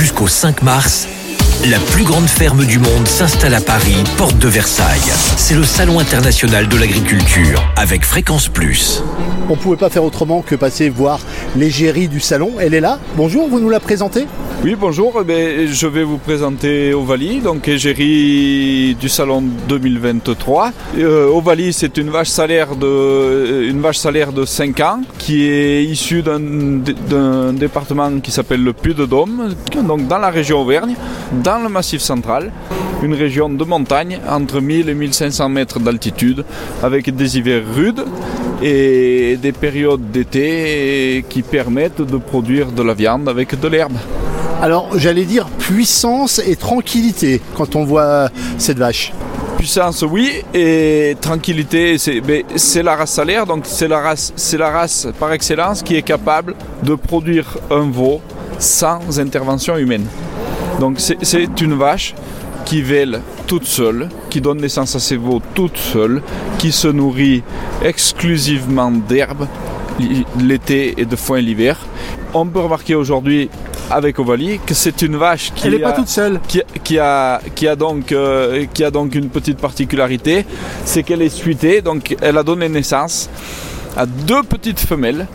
Jusqu'au 5 mars, la plus grande ferme du monde s'installe à Paris, porte de Versailles. C'est le Salon international de l'agriculture avec Fréquence Plus. On ne pouvait pas faire autrement que passer voir l'égérie du salon. Elle est là. Bonjour, vous nous la présentez? Oui, bonjour. Eh bien, je vais vous présenter Ovalie, donc égérie du salon 2023. Euh, Ovalie, c'est une vache salaire de une vache salaire de 5 ans qui est issue d'un d'un département qui s'appelle le Puy-de-Dôme, donc dans la région Auvergne, dans le Massif central, une région de montagne entre 1000 et 1500 mètres d'altitude, avec des hivers rudes et des périodes d'été qui permettent de produire de la viande avec de l'herbe. Alors, j'allais dire puissance et tranquillité quand on voit cette vache. Puissance, oui, et tranquillité, c'est la race salaire, donc c'est la race, par excellence qui est capable de produire un veau sans intervention humaine. Donc c'est une vache qui vèle toute seule, qui donne naissance à ses veaux toute seule, qui se nourrit exclusivement d'herbe l- l'été et de foin l'hiver. On peut remarquer aujourd'hui avec Ovalie que c'est une vache qui Elle n'est a- pas toute seule. qui, qui a, qui, a donc, euh, qui a donc une petite particularité, c'est qu'elle est suitée, donc elle a donné naissance à deux petites femelles.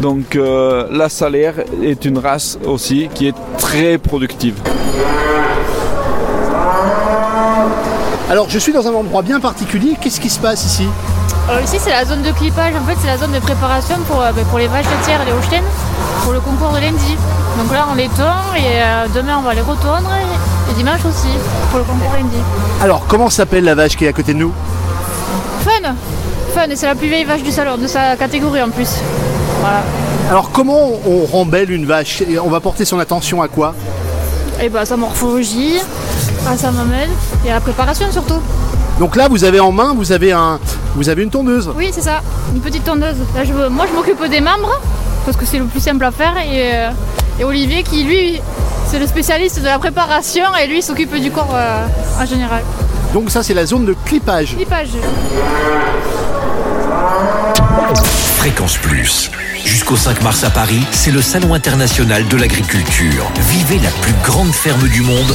Donc euh, la salaire est une race aussi qui est très productive. Alors, je suis dans un endroit bien particulier. Qu'est-ce qui se passe ici Alors ici c'est la zone de clippage, en fait c'est la zone de préparation pour, euh, ben, pour les vaches laitières et les Holstein pour le concours de lundi. Donc là on les tond et euh, demain on va les retondre et, et dimanche aussi pour le concours lundi. Alors, comment s'appelle la vache qui est à côté de nous Fun Fun et c'est la plus vieille vache du salon, de sa catégorie en plus. Voilà. Alors, comment on rend belle une vache? On va porter son attention à quoi? Et bah sa morphologie, à sa mamelle et à la préparation surtout. Donc là, vous avez en main, vous avez, un, vous avez une tondeuse. Oui c'est ça, une petite tondeuse. Là, je, moi je m'occupe des membres parce que c'est le plus simple à faire et, euh, et Olivier qui lui c'est le spécialiste de la préparation et lui s'occupe du corps euh, en général. Donc ça, c'est la zone de clippage. Clippage. Fréquence Plus. Jusqu'au 5 mars à Paris, c'est le Salon international de l'agriculture. Vivez la plus grande ferme du monde